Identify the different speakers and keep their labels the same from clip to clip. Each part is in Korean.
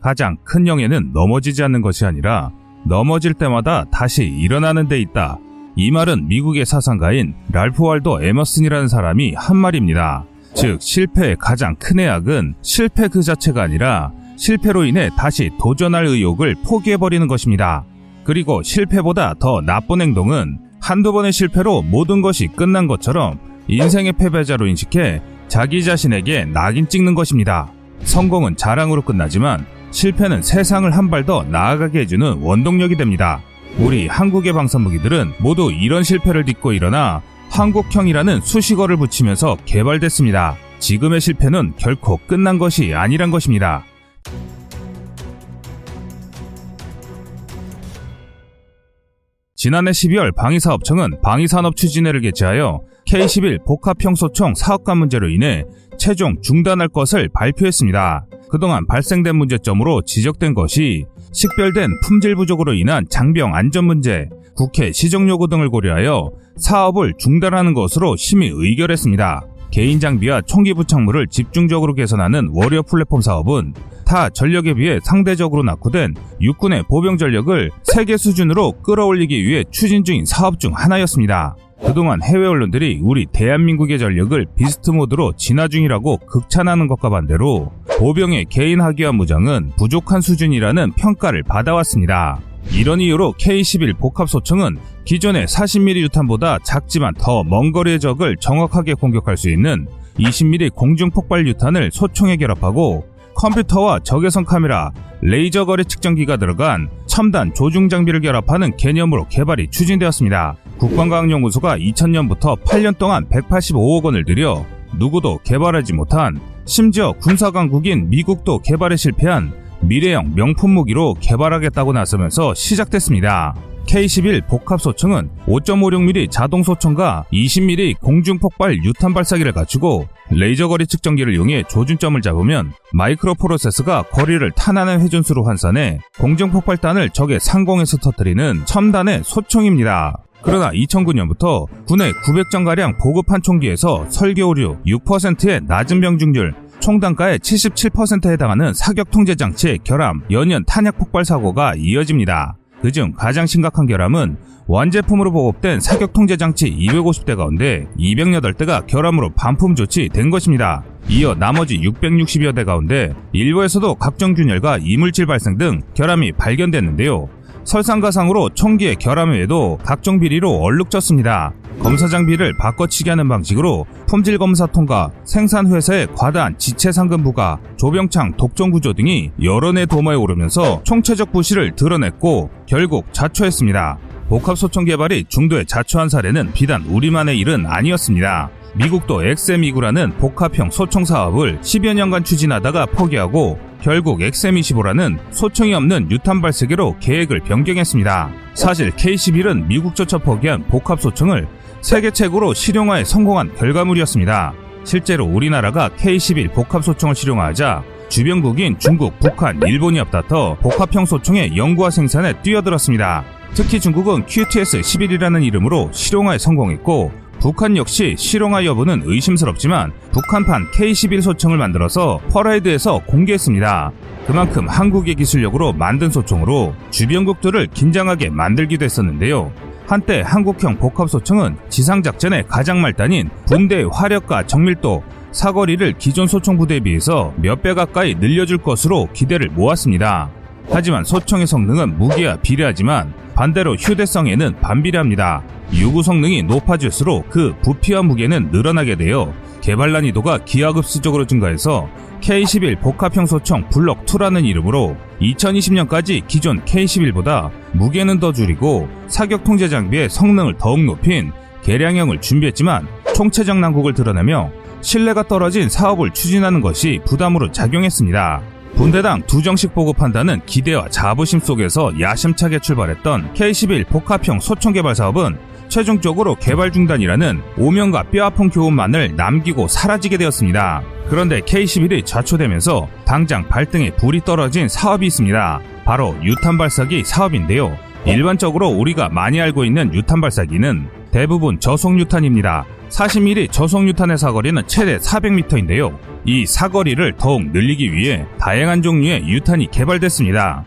Speaker 1: 가장 큰 영예는 넘어지지 않는 것이 아니라 넘어질 때마다 다시 일어나는 데 있다. 이 말은 미국의 사상가인 랄프 월도 에머슨이라는 사람이 한 말입니다. 즉, 실패의 가장 큰 해악은 실패 그 자체가 아니라 실패로 인해 다시 도전할 의욕을 포기해버리는 것입니다. 그리고 실패보다 더 나쁜 행동은 한두 번의 실패로 모든 것이 끝난 것처럼 인생의 패배자로 인식해 자기 자신에게 낙인 찍는 것입니다. 성공은 자랑으로 끝나지만 실패는 세상을 한 발 더 나아가게 해주는 원동력이 됩니다. 우리 한국의 방산무기들은 모두 이런 실패를 딛고 일어나 한국형이라는 수식어를 붙이면서 개발됐습니다. 지금의 실패는 결코 끝난 것이 아니란 것입니다. 지난해 12월 방위사업청은 방위산업 추진회를 개최하여 K11 복합형소총 사업관 문제로 인해 최종 중단할 것을 발표했습니다. 그동안 발생된 문제점으로 지적된 것이 식별된 품질 부족으로 인한 장병 안전 문제, 국회 시정 요구 등을 고려하여 사업을 중단하는 것으로 심의 의결했습니다. 개인 장비와 총기 부착물을 집중적으로 개선하는 워리어 플랫폼 사업은 타 전력에 비해 상대적으로 낙후된 육군의 보병 전력을 세계 수준으로 끌어올리기 위해 추진 중인 사업 중 하나였습니다. 그동안 해외 언론들이 우리 대한민국의 전력을 비스트 모드로 진화 중이라고 극찬하는 것과 반대로 보병의 개인 하기와 무장은 부족한 수준이라는 평가를 받아왔습니다. 이런 이유로 K-11 복합소총은 기존의 40mm 유탄보다 작지만 더 먼 거리의 적을 정확하게 공격할 수 있는 20mm 공중폭발 유탄을 소총에 결합하고 컴퓨터와 적외선 카메라, 레이저 거리 측정기가 들어간 첨단 조준 장비를 결합하는 개념으로 개발이 추진되었습니다. 국방과학연구소가 2000년부터 8년 동안 185억 원을 들여 누구도 개발하지 못한 심지어 군사강국인 미국도 개발에 실패한 미래형 명품 무기로 개발하겠다고 나서면서 시작됐습니다. K11 복합소총은 5.56mm 자동소총과 20mm 공중폭발 유탄 발사기를 갖추고 레이저 거리 측정기를 이용해 조준점을 잡으면 마이크로프로세서가 거리를 탄환의 회전수로 환산해 공중폭발탄을 적의 상공에서 터뜨리는 첨단의 소총입니다. 그러나 2009년부터 군에 900정가량 보급한 총기에서 설계 오류 6%의 낮은 명중률, 총단가의 77%에 해당하는 사격 통제 장치의 결함, 연연 탄약 폭발 사고가 이어집니다. 그중 가장 심각한 결함은 완제품으로 보급된 사격 통제 장치 250대 가운데 208대가 결함으로 반품 조치된 것입니다. 이어 나머지 660여 대 가운데 일부에서도 각종 균열과 이물질 발생 등 결함이 발견됐는데요. 설상가상으로 총기의 결함 외에도 각종 비리로 얼룩졌습니다. 검사 장 비를 바꿔치기 하는 방식으로 품질 검사 통과, 생산 회사의 과다한 지체 상금 부과, 조병창 독점 구조 등이 여론의 도마에 오르면서 총체적 부실을 드러냈고 결국 자초했습니다. 복합소총 개발이 중도에 자초한 사례는 비단 우리만의 일은 아니었습니다. 미국도 XM29라는 복합형 소총 사업을 10여 년간 추진하다가 포기하고 결국 XM25라는 소총이 없는 유탄 발사기로 계획을 변경했습니다. 사실 K11은 미국조차 포기한 복합 소총을 세계 최고로 실용화에 성공한 결과물이었습니다. 실제로 우리나라가 K11 복합 소총을 실용화하자 주변국인 중국, 북한, 일본이 앞다퉈 복합형 소총의 연구와 생산에 뛰어들었습니다. 특히 중국은 QTS-11이라는 이름으로 실용화에 성공했고 북한 역시 실용화 여부는 의심스럽지만 북한판 K-11 소총을 만들어서 퍼레이드에서 공개했습니다. 그만큼 한국의 기술력으로 만든 소총으로 주변국들을 긴장하게 만들기도 했었는데요. 한때 한국형 복합소총은 지상작전의 가장 말단인 분대의 화력과 정밀도, 사거리를 기존 소총 부대에 비해서 몇 배 가까이 늘려줄 것으로 기대를 모았습니다. 하지만 소총의 성능은 무기와 비례하지만 반대로 휴대성에는 반비례합니다. 유구 성능이 높아질수록 그 부피와 무게는 늘어나게 되어 개발 난이도가 기하급수적으로 증가해서 K11 복합형 소총 블럭 2라는 이름으로 2020년까지 기존 K11보다 무게는 더 줄이고 사격 통제 장비의 성능을 더욱 높인 개량형을 준비했지만 총체적 난국을 드러내며 신뢰가 떨어진 사업을 추진하는 것이 부담으로 작용했습니다. 분대당 두 정식 보급한다는 기대와 자부심 속에서 야심차게 출발했던 K11 복합형 소총 개발 사업은 최종적으로 개발 중단이라는 오명과 뼈아픈 교훈만을 남기고 사라지게 되었습니다. 그런데 K11이 좌초되면서 당장 발등에 불이 떨어진 사업이 있습니다. 바로 유탄 발사기 사업인데요. 일반적으로 우리가 많이 알고 있는 유탄 발사기는 대부분 저속유탄입니다. 40mm 저속유탄의 사거리는 최대 400m인데요. 이 사거리를 더욱 늘리기 위해 다양한 종류의 유탄이 개발됐습니다.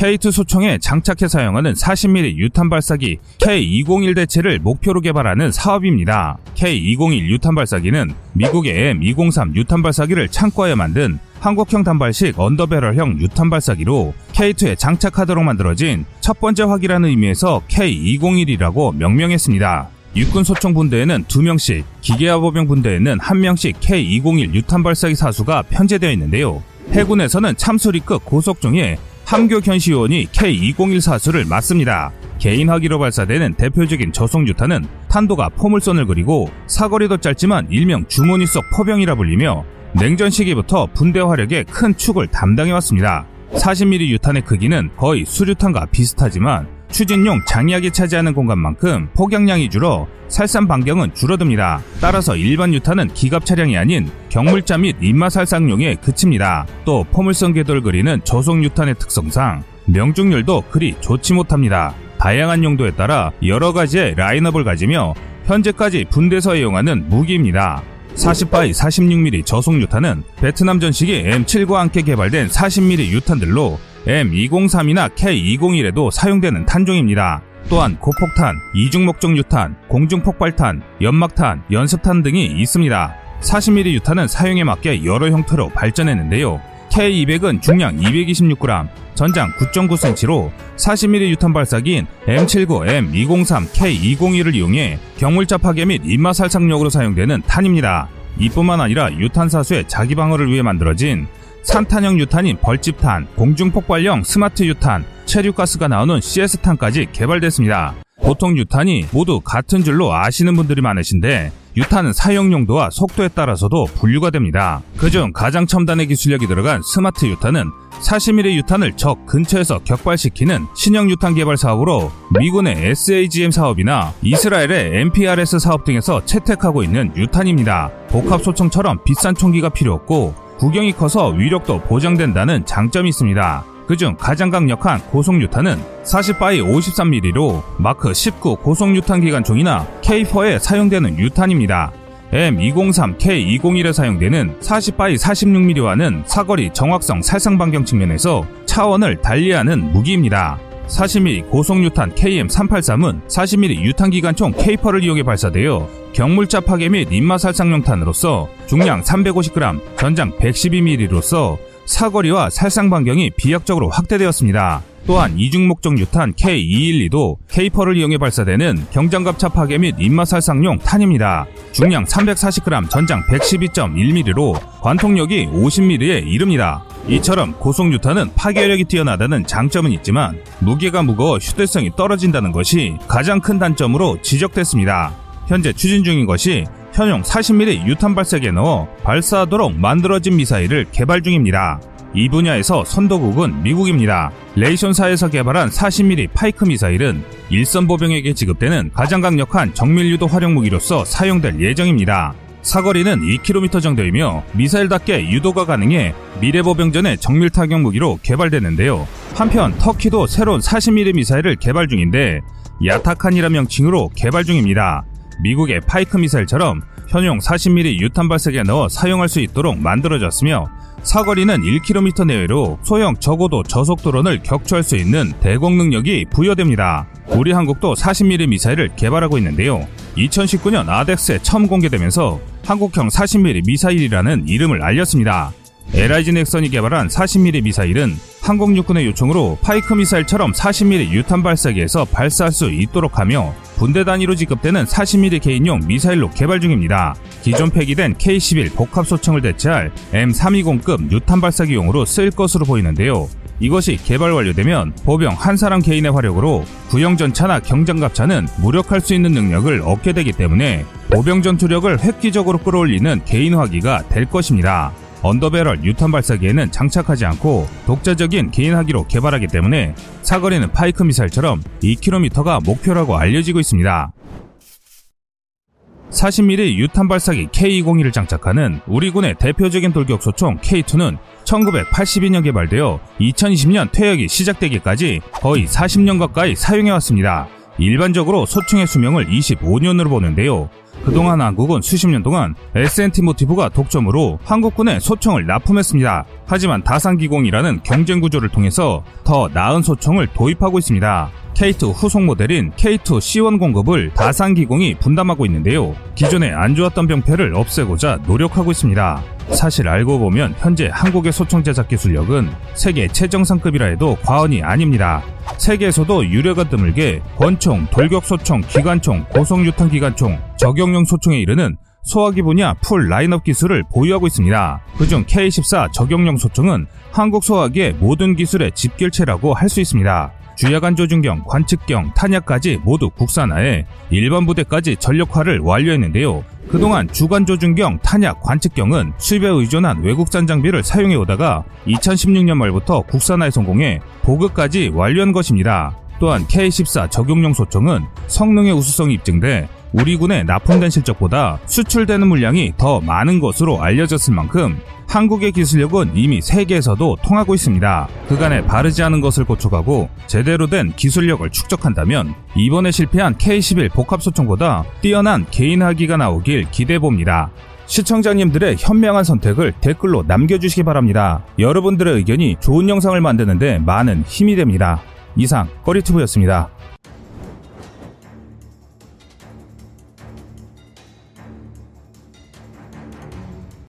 Speaker 1: K2 소총에 장착해 사용하는 40mm 유탄 발사기 K201 대체를 목표로 개발하는 사업입니다. K201 유탄 발사기는 미국의 M203 유탄 발사기를 참고하여 만든 한국형 단발식 언더베럴형 유탄 발사기로 K2에 장착하도록 만들어진 첫 번째 화기라는 의미에서 K201이라고 명명했습니다. 육군 소총 분대에는 2명씩, 기계화보병 분대에는 1명씩 K201 유탄 발사기 사수가 편제되어 있는데요. 해군에서는 참수리급 고속 중에 함교 견시원이 K201 사수를 맡습니다. 개인 화기로 발사되는 대표적인 저속유탄은 탄도가 포물선을 그리고 사거리도 짧지만 일명 주머니 속 포병이라 불리며 냉전 시기부터 분대 화력의 큰 축을 담당해왔습니다. 40mm 유탄의 크기는 거의 수류탄과 비슷하지만 추진용 장약이 차지하는 공간만큼 폭격량이 줄어 살상 반경은 줄어듭니다. 따라서 일반 유탄은 기갑 차량이 아닌 경물자 및 인마살상용에 그칩니다. 또 포물선 궤도를 그리는 저속 유탄의 특성상 명중률도 그리 좋지 못합니다. 다양한 용도에 따라 여러 가지의 라인업을 가지며 현재까지 분대에서 이용하는 무기입니다. 40바이 46mm 저속 유탄은 베트남 전 시기 M7과 함께 개발된 40mm 유탄들로 M203이나 K201에도 사용되는 탄종입니다. 또한 고폭탄, 이중목적 유탄, 공중폭발탄, 연막탄, 연습탄 등이 있습니다. 40mm 유탄은 사용에 맞게 여러 형태로 발전했는데요. K200은 중량 226g, 전장 9.9cm로 40mm 유탄 발사기인 M79, M203, K201을 이용해 경물자 파괴 및 인마살상용으로 사용되는 탄입니다. 이뿐만 아니라 유탄 사수의 자기 방어를 위해 만들어진 산탄형 유탄인 벌집탄, 공중폭발형 스마트 유탄, 최루가스가 나오는 CS탄까지 개발됐습니다. 보통 유탄이 모두 같은 줄로 아시는 분들이 많으신데 유탄은 사용 용도와 속도에 따라서도 분류가 됩니다. 그중 가장 첨단의 기술력이 들어간 스마트 유탄은 40mm 유탄을 적 근처에서 격발시키는 신형 유탄 개발 사업으로 미군의 SAGM 사업이나 이스라엘의 MPRS 사업 등에서 채택하고 있는 유탄입니다. 복합 소총처럼 비싼 총기가 필요 없고 구경이 커서 위력도 보장된다는 장점이 있습니다. 그중 가장 강력한 고속유탄은 40 by 53mm로 마크 19 고속유탄 기관총이나 K4에 사용되는 유탄입니다. M203, K201에 사용되는 40 by 46mm와는 사거리 정확성 살상 반경 측면에서 차원을 달리하는 무기입니다. 40mm 고속유탄 KM383은 40mm 유탄기관총 K4를 이용해 발사되어 경물자 파괴 및 인마살상용탄으로서 중량 350g, 전장 112mm로서 사거리와 살상 반경이 비약적으로 확대되었습니다. 또한 이중목적 유탄 K212도 K4를 이용해 발사되는 경장갑 차 파괴 및 인마살상용 탄입니다. 중량 340g, 전장 112.1mm로 관통력이 50mm에 이릅니다. 이처럼 고속유탄은 파괴력이 뛰어나다는 장점은 있지만 무게가 무거워 휴대성이 떨어진다는 것이 가장 큰 단점으로 지적됐습니다. 현재 추진 중인 것이 현용 40mm 유탄 발사기에 넣어 발사하도록 만들어진 미사일을 개발 중입니다. 이 분야에서 선도국은 미국입니다. 레이션사에서 개발한 40mm 파이크 미사일은 일선 보병에게 지급되는 가장 강력한 정밀유도 활용 무기로서 사용될 예정입니다. 사거리는 2km 정도이며 미사일답게 유도가 가능해 미래보병전의 정밀 타격 무기로 개발됐는데요. 한편 터키도 새로운 40mm 미사일을 개발 중인데 야타칸이라 명칭으로 개발 중입니다. 미국의 파이크 미사일처럼 현용 40mm 유탄 발사기에 넣어 사용할 수 있도록 만들어졌으며 사거리는 1km 내외로 소형 적어도 저속드론을 격추할 수 있는 대공 능력이 부여됩니다. 우리 한국도 40mm 미사일을 개발하고 있는데요. 2019년 아덱스에 처음 공개되면서 한국형 40mm 미사일이라는 이름을 알렸습니다. LIG 넥선이 개발한 40mm 미사일은 한국 육군의 요청으로 파이크 미사일처럼 40mm 유탄 발사기에서 발사할 수 있도록 하며 분대 단위로 지급되는 40mm 개인용 미사일로 개발 중입니다. 기존 폐기된 K-11 복합 소총을 대체할 M320급 유탄 발사기용으로 쓰일 것으로 보이는데요. 이것이 개발 완료되면 보병 한 사람 개인의 화력으로 구형 전차나 경장 갑차는 무력할 수 있는 능력을 얻게 되기 때문에 보병 전투력을 획기적으로 끌어올리는 개인 화기가 될 것입니다. 언더베럴 유탄 발사기에는 장착하지 않고 독자적인 개인 화기로 개발하기 때문에 사거리는 파이크 미사일처럼 2km가 목표라고 알려지고 있습니다. 40mm 유탄 발사기 K201을 장착하는 우리 군의 대표적인 돌격 소총 K2는 1982년 개발되어 2020년 퇴역이 시작되기까지 거의 40년 가까이 사용해왔습니다. 일반적으로 소총의 수명을 25년으로 보는데요. 그동안 한국은 수십 년 동안 S&T 모티브가 독점으로 한국군에 소총을 납품했습니다. 하지만 다산기공이라는 경쟁 구조를 통해서 더 나은 소총을 도입하고 있습니다. K2 후속 모델인 K2 C1 공급을 다산기공이 분담하고 있는데요. 기존에 안 좋았던 병폐를 없애고자 노력하고 있습니다. 사실 알고 보면 현재 한국의 소총 제작 기술력은 세계 최정상급이라 해도 과언이 아닙니다. 세계에서도 유례가 드물게 권총, 돌격소총, 기관총, 고속유탄기관총, 저격용 소총에 이르는 소화기 분야 full 라인업 기술을 보유하고 있습니다. 그중 K14 저격용 소총은 한국 소화기의 모든 기술의 집결체라고 할 수 있습니다. 주야간 조준경, 관측경, 탄약까지 모두 국산화해 일반 부대까지 전력화를 완료했는데요. 그동안 주간 조준경, 탄약, 관측경은 수입에 의존한 외국산 장비를 사용해 오다가 2016년 말부터 국산화에 성공해 보급까지 완료한 것입니다. 또한 K14 저격용 소총은 성능의 우수성이 입증돼 우리 군에 납품된 실적보다 수출되는 물량이 더 많은 것으로 알려졌을 만큼 한국의 기술력은 이미 세계에서도 통하고 있습니다. 그간에 바르지 않은 것을 고쳐가고 제대로 된 기술력을 축적한다면 이번에 실패한 K11 복합소총보다 뛰어난 개인하기가 나오길 기대해봅니다. 시청자님들의 현명한 선택을 댓글로 남겨주시기 바랍니다. 여러분들의 의견이 좋은 영상을 만드는데 많은 힘이 됩니다. 이상 꺼리튜브였습니다.